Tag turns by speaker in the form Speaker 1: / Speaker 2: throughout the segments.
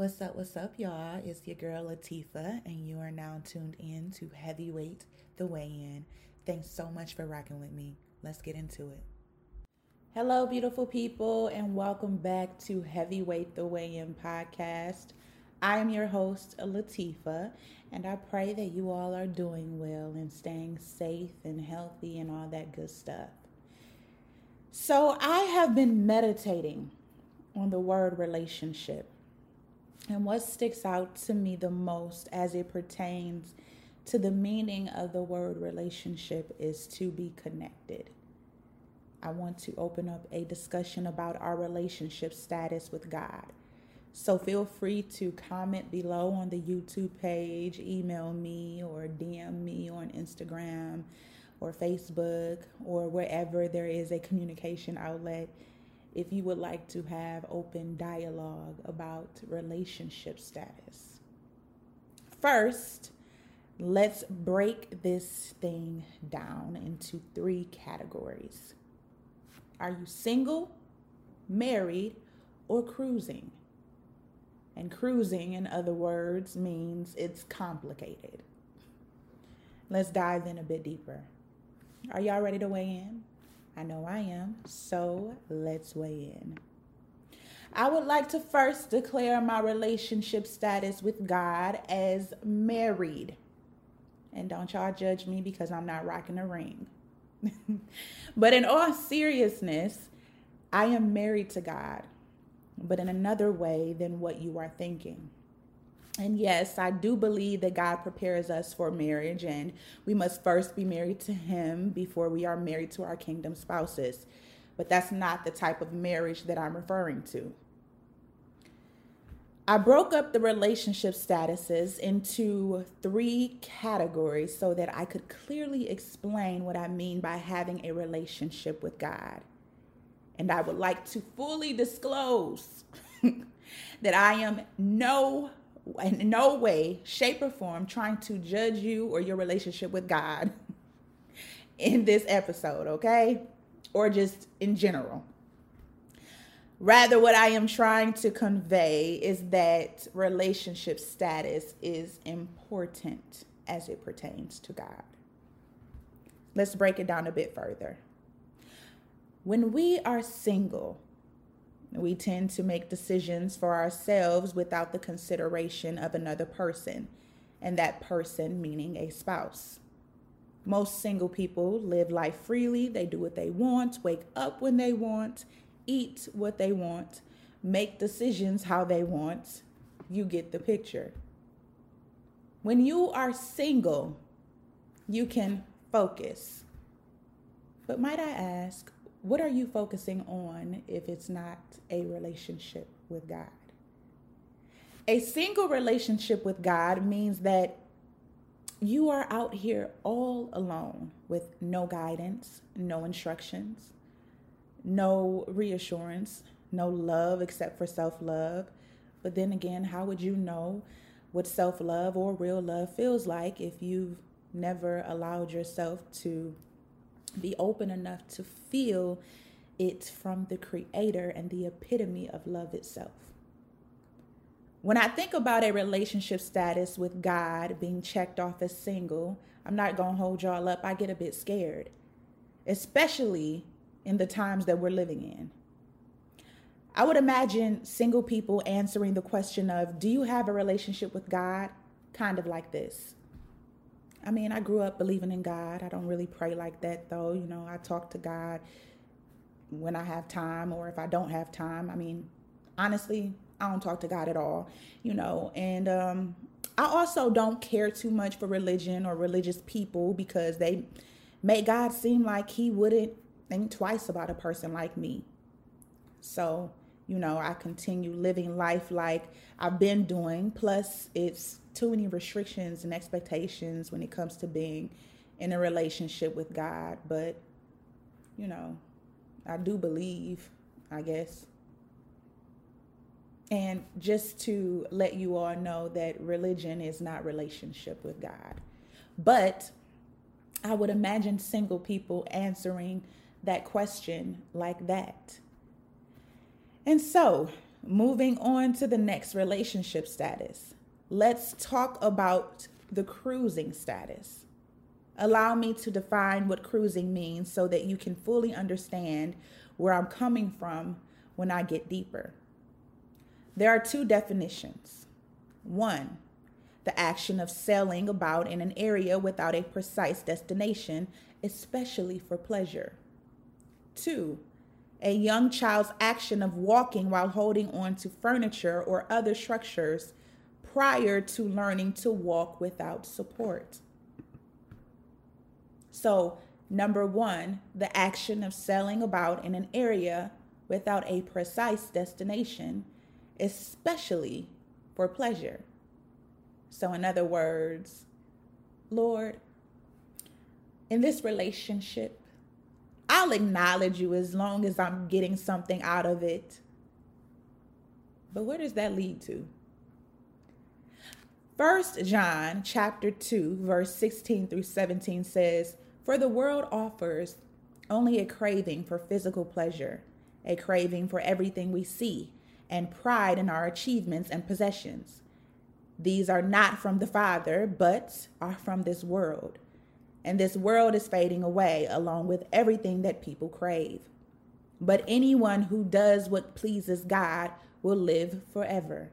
Speaker 1: What's up? What's up, y'all? It's your girl Latifa, and you are now tuned in to Heavyweight the Weigh In. Thanks so much for rocking with me. Let's get into it. Hello, beautiful people, and welcome back to Heavyweight the Weigh In podcast. I am your host, Latifa, and I pray that you all are doing well and staying safe and healthy and all that good stuff. So, I have been meditating on the word relationship and what sticks out to me the most as it pertains to the meaning of the word relationship is to be connected. I want to open up a discussion about our relationship status with God. So feel free to comment below on the YouTube page, email me, or DM me on Instagram or Facebook or wherever there is a communication outlet if you would like to have open dialogue about relationship status. First, let's break this thing down into three categories. Are you single, married, or cruising? And cruising, in other words, means it's complicated. Let's dive in a bit deeper. Are y'all ready to weigh in? I know I am. So let's weigh in. I would like to first declare my relationship status with God as married. And don't y'all judge me because I'm not rocking a ring. but in all seriousness, I am married to God, but in another way than what you are thinking. And yes, I do believe that God prepares us for marriage, and we must first be married to Him before we are married to our kingdom spouses. But that's not the type of marriage that I'm referring to. I broke up the relationship statuses into three categories so that I could clearly explain what I mean by having a relationship with God. And I would like to fully disclose that I am no in no way, shape, or form trying to judge you or your relationship with God in this episode, okay? Or just in general. Rather, what I am trying to convey is that relationship status is important as it pertains to God. Let's break it down a bit further. When we are single, we tend to make decisions for ourselves without the consideration of another person, and that person meaning a spouse. Most single people live life freely. They do what they want, wake up when they want, eat what they want, make decisions how they want. You get the picture. When you are single, you can focus. But might I ask, what are you focusing on if it's not a relationship with God? A single relationship with God means that you are out here all alone with no guidance, no instructions, no reassurance, no love except for self love. But then again, how would you know what self love or real love feels like if you've never allowed yourself to be open enough to feel it from the creator and the epitome of love itself. When I think about a relationship status with God being checked off as single, I'm not going to hold y'all up. I get a bit scared, especially in the times that we're living in. I would imagine single people answering the question of, Do you have a relationship with God? kind of like this I mean, I grew up believing in God. I don't really pray like that though. You know, I talk to God when I have time or if I don't have time. I mean, honestly, I don't talk to God at all, you know. And um I also don't care too much for religion or religious people because they make God seem like he wouldn't think twice about a person like me. So, you know, I continue living life like I've been doing. Plus, it's too many restrictions and expectations when it comes to being in a relationship with God. But, you know, I do believe, I guess. And just to let you all know that religion is not relationship with God. But I would imagine single people answering that question like that. And so, moving on to the next relationship status. Let's talk about the cruising status. Allow me to define what cruising means so that you can fully understand where I'm coming from when I get deeper. There are two definitions. One, the action of sailing about in an area without a precise destination, especially for pleasure. Two, a young child's action of walking while holding on to furniture or other structures prior to learning to walk without support. So, number one, the action of sailing about in an area without a precise destination, especially for pleasure. So, in other words, Lord, in this relationship, I'll acknowledge you as long as I'm getting something out of it. But where does that lead to? First John chapter 2 verse 16 through 17 says, "For the world offers only a craving for physical pleasure, a craving for everything we see, and pride in our achievements and possessions. These are not from the Father, but are from this world. And this world is fading away along with everything that people crave. But anyone who does what pleases God will live forever."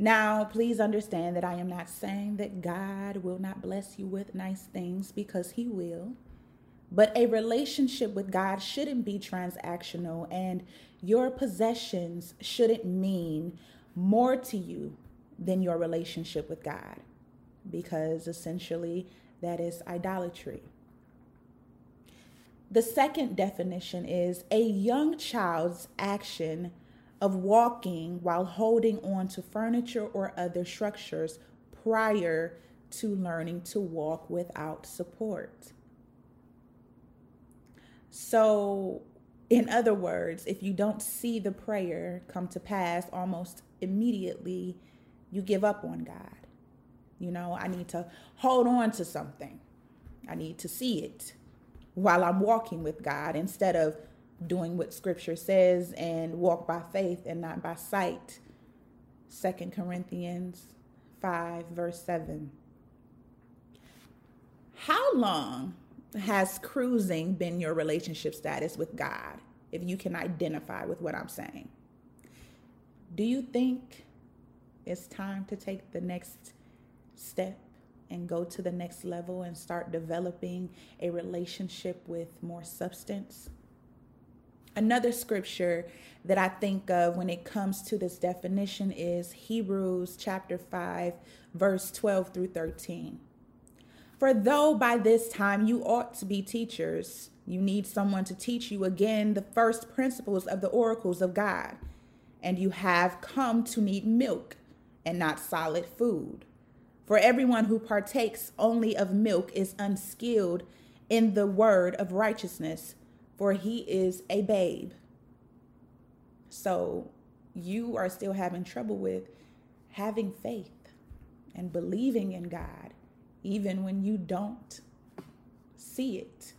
Speaker 1: Now, please understand that I am not saying that God will not bless you with nice things because He will. But a relationship with God shouldn't be transactional, and your possessions shouldn't mean more to you than your relationship with God, because essentially that is idolatry. The second definition is a young child's action of walking while holding on to furniture or other structures prior to learning to walk without support. So, in other words, if you don't see the prayer come to pass almost immediately, you give up on God. You know, I need to hold on to something, I need to see it while I'm walking with God instead of doing what scripture says and walk by faith and not by sight. Second Corinthians 5, verse 7. How long has cruising been your relationship status with God, if you can identify with what I'm saying? Do you think it's time to take the next step and go to the next level and start developing a relationship with more substance? Another scripture that I think of when it comes to this definition is Hebrews chapter 5, verse 12 through 13. For though by this time you ought to be teachers, you need someone to teach you again the first principles of the oracles of God, and you have come to need milk and not solid food. For everyone who partakes only of milk is unskilled in the word of righteousness for he is a babe. So you are still having trouble with having faith and believing in God, even when you don't see it.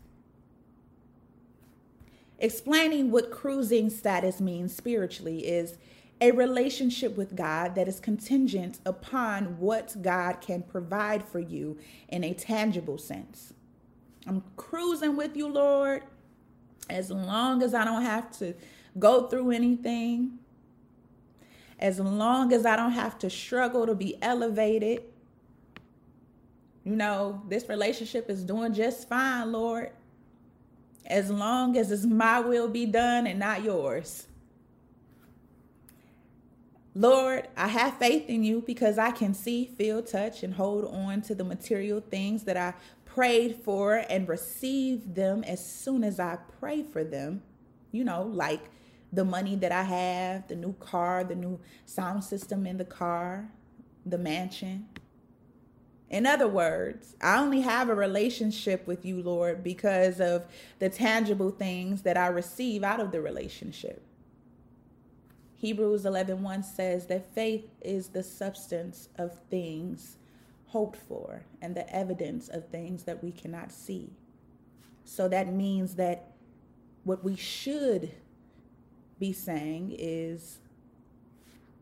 Speaker 1: Explaining what cruising status means spiritually is a relationship with God that is contingent upon what God can provide for you in a tangible sense. I'm cruising with you, Lord as long as I don't have to go through anything, as long as I don't have to struggle to be elevated, you know, this relationship is doing just fine, Lord. As long as it's my will be done and not yours. Lord, I have faith in you because I can see, feel, touch, and hold on to the material things that I prayed for and received them as soon as I pray for them. You know, like the money that I have, the new car, the new sound system in the car, the mansion. In other words, I only have a relationship with you, Lord, because of the tangible things that I receive out of the relationship. Hebrews 11:1 says that faith is the substance of things hoped for and the evidence of things that we cannot see. So that means that what we should be saying is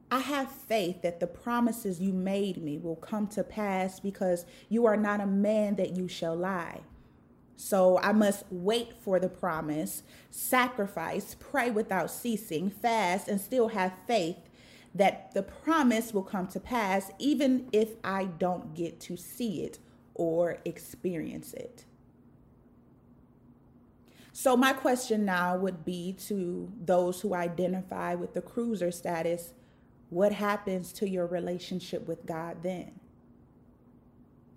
Speaker 1: I have faith that the promises you made me will come to pass because you are not a man that you shall lie. So I must wait for the promise, sacrifice, pray without ceasing, fast, and still have faith that the promise will come to pass, even if I don't get to see it or experience it. So, my question now would be to those who identify with the cruiser status what happens to your relationship with God then?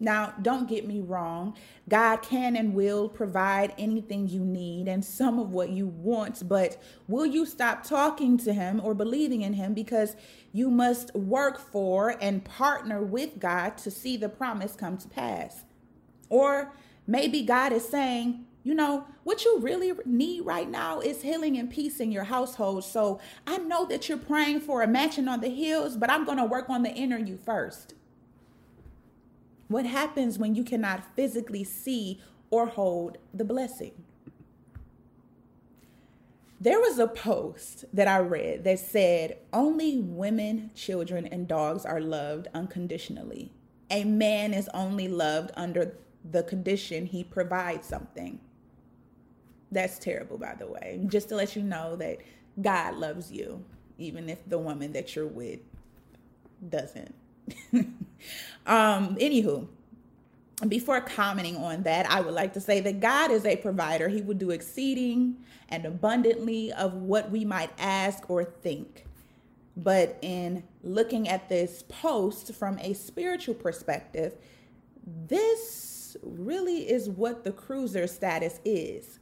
Speaker 1: Now, don't get me wrong. God can and will provide anything you need and some of what you want, but will you stop talking to Him or believing in Him because you must work for and partner with God to see the promise come to pass? Or maybe God is saying, you know, what you really need right now is healing and peace in your household. So I know that you're praying for a mansion on the hills, but I'm going to work on the inner you first. What happens when you cannot physically see or hold the blessing? There was a post that I read that said, Only women, children, and dogs are loved unconditionally. A man is only loved under the condition he provides something. That's terrible, by the way. Just to let you know that God loves you, even if the woman that you're with doesn't. um, anywho, before commenting on that, I would like to say that God is a provider. He will do exceeding and abundantly of what we might ask or think. But in looking at this post from a spiritual perspective, this really is what the cruiser status is.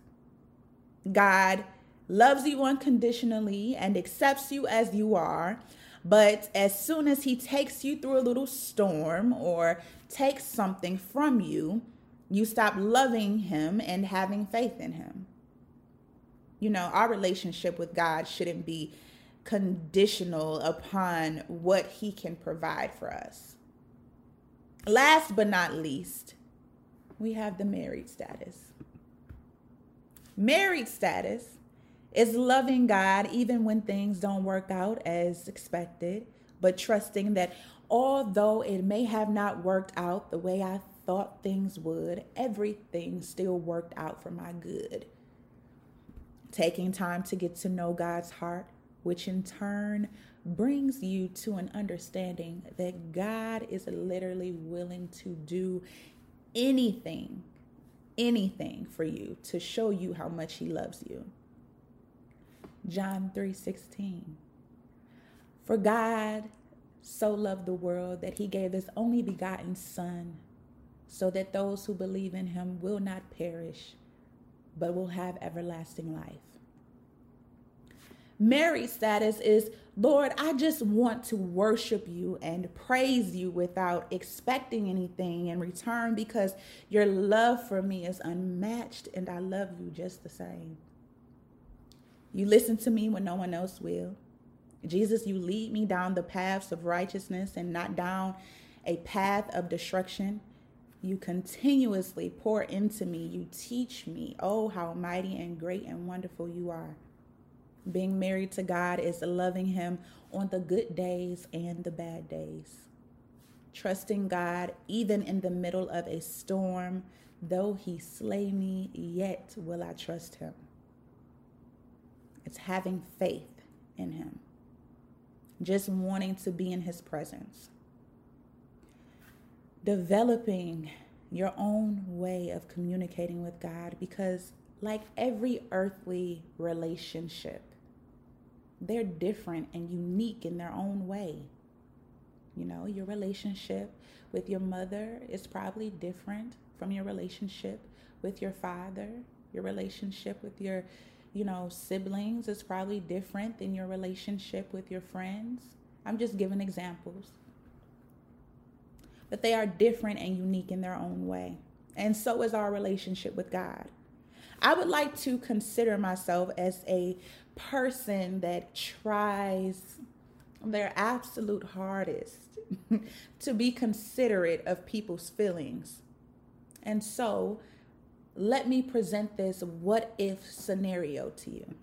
Speaker 1: God loves you unconditionally and accepts you as you are. But as soon as he takes you through a little storm or takes something from you, you stop loving him and having faith in him. You know, our relationship with God shouldn't be conditional upon what he can provide for us. Last but not least, we have the married status. Married status is loving God even when things don't work out as expected, but trusting that although it may have not worked out the way I thought things would, everything still worked out for my good. Taking time to get to know God's heart, which in turn brings you to an understanding that God is literally willing to do anything anything for you to show you how much he loves you. John 3:16 For God so loved the world that he gave his only begotten son so that those who believe in him will not perish but will have everlasting life. Mary's status is Lord, I just want to worship you and praise you without expecting anything in return because your love for me is unmatched and I love you just the same. You listen to me when no one else will. Jesus, you lead me down the paths of righteousness and not down a path of destruction. You continuously pour into me. You teach me, oh, how mighty and great and wonderful you are. Being married to God is loving Him on the good days and the bad days. Trusting God even in the middle of a storm, though He slay me, yet will I trust Him. It's having faith in Him, just wanting to be in His presence. Developing your own way of communicating with God because, like every earthly relationship, they're different and unique in their own way. You know, your relationship with your mother is probably different from your relationship with your father. Your relationship with your, you know, siblings is probably different than your relationship with your friends. I'm just giving examples. But they are different and unique in their own way. And so is our relationship with God. I would like to consider myself as a person that tries their absolute hardest to be considerate of people's feelings. And so, let me present this what if scenario to you.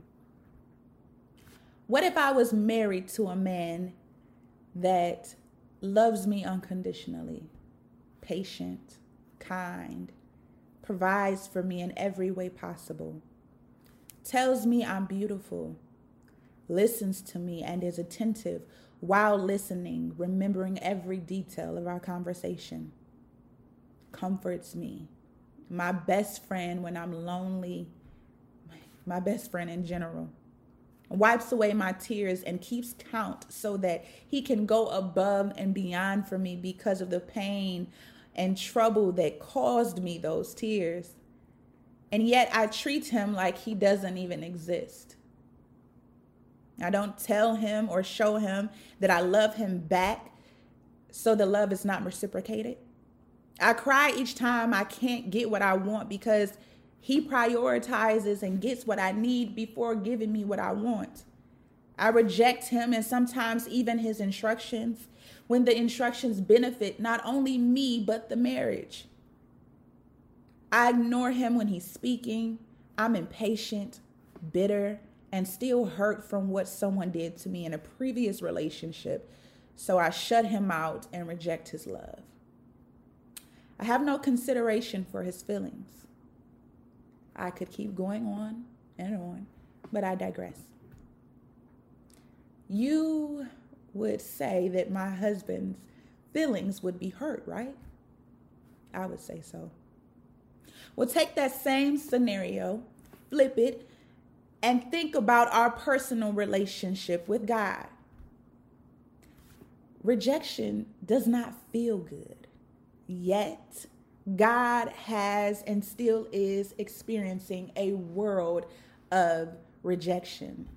Speaker 1: What if I was married to a man that loves me unconditionally, patient, kind, provides for me in every way possible, tells me I'm beautiful, listens to me, and is attentive while listening, remembering every detail of our conversation, comforts me, my best friend when I'm lonely, my best friend in general wipes away my tears and keeps count so that he can go above and beyond for me because of the pain and trouble that caused me those tears. And yet I treat him like he doesn't even exist. I don't tell him or show him that I love him back so the love is not reciprocated. I cry each time I can't get what I want because he prioritizes and gets what I need before giving me what I want. I reject him and sometimes even his instructions when the instructions benefit not only me, but the marriage. I ignore him when he's speaking. I'm impatient, bitter, and still hurt from what someone did to me in a previous relationship. So I shut him out and reject his love. I have no consideration for his feelings. I could keep going on and on, but I digress. You would say that my husband's feelings would be hurt, right? I would say so. Well, take that same scenario, flip it, and think about our personal relationship with God. Rejection does not feel good, yet God has and still is experiencing a world of rejection.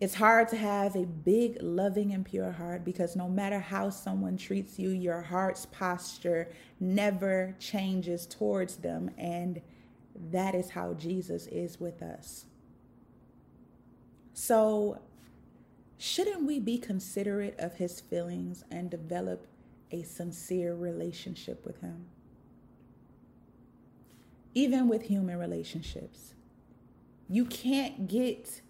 Speaker 1: It's hard to have a big, loving, and pure heart because no matter how someone treats you, your heart's posture never changes towards them. And that is how Jesus is with us. So, shouldn't we be considerate of his feelings and develop a sincere relationship with him? even with human relationships. You can't get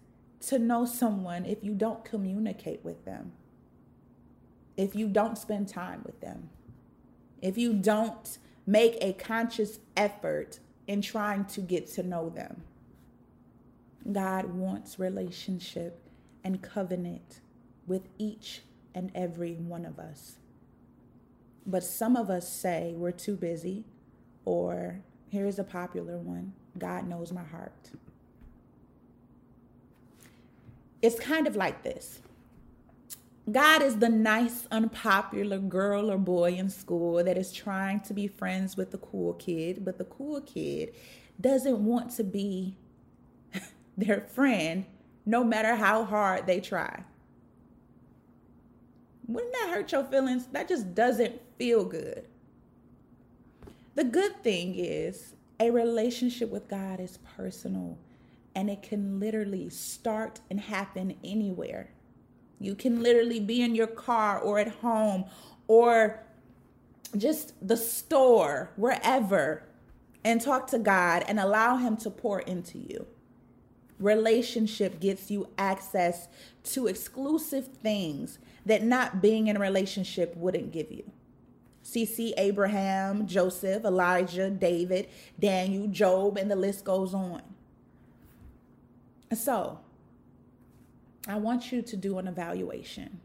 Speaker 1: to know someone if you don't communicate with them, if you don't spend time with them, if you don't make a conscious effort in trying to get to know them. God wants relationship and covenant with each and every one of us. But some of us say we're too busy or Here's a popular one God knows my heart. It's kind of like this God is the nice, unpopular girl or boy in school that is trying to be friends with the cool kid, but the cool kid doesn't want to be their friend no matter how hard they try. Wouldn't that hurt your feelings? That just doesn't feel good. The good thing is, a relationship with God is personal and it can literally start and happen anywhere. You can literally be in your car or at home or just the store, wherever, and talk to God and allow Him to pour into you. Relationship gets you access to exclusive things that not being in a relationship wouldn't give you. CC, Abraham, Joseph, Elijah, David, Daniel, Job, and the list goes on. So, I want you to do an evaluation.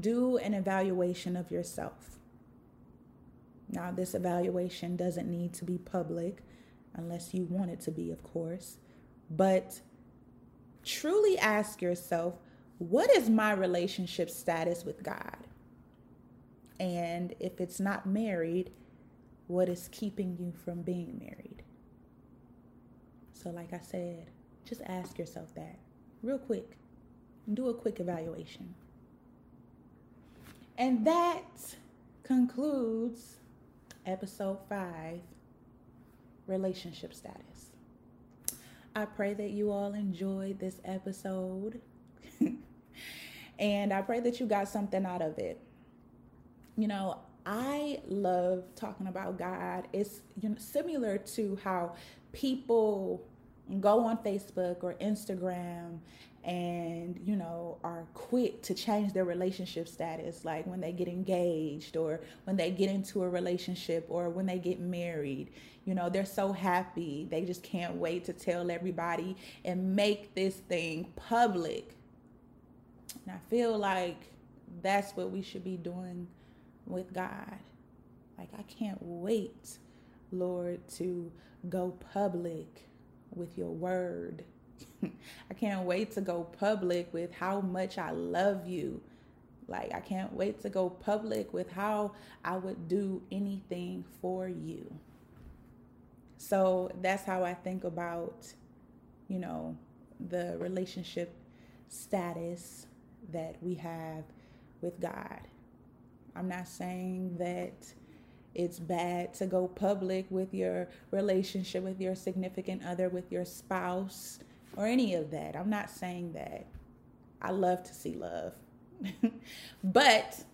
Speaker 1: Do an evaluation of yourself. Now, this evaluation doesn't need to be public unless you want it to be, of course. But truly ask yourself what is my relationship status with God? And if it's not married, what is keeping you from being married? So, like I said, just ask yourself that real quick. Do a quick evaluation. And that concludes episode five relationship status. I pray that you all enjoyed this episode. and I pray that you got something out of it you know, I love talking about God. It's you know, similar to how people go on Facebook or Instagram and you know are quick to change their relationship status like when they get engaged or when they get into a relationship or when they get married. You know they're so happy. They just can't wait to tell everybody and make this thing public. And i feel like that's what we should be doing with god. Like i can't wait lord to go public with your word I can't wait to go public with how much I love you. Like, I can't wait to go public with how I would do anything for you. So that's how I think about, you know, the relationship status that we have with God. I'm not saying that it's bad to go public with your relationship with your significant other, with your spouse or any of that. I'm not saying that. I love to see love. but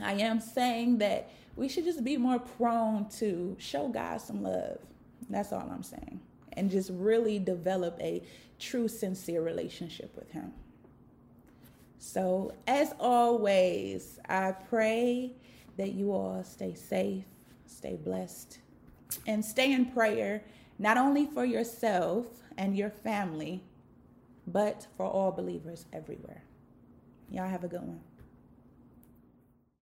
Speaker 1: I am saying that we should just be more prone to show God some love. That's all I'm saying. And just really develop a true, sincere relationship with Him. So, as always, I pray that you all stay safe, stay blessed, and stay in prayer, not only for yourself and your family, but for all believers everywhere. Y'all have a good one.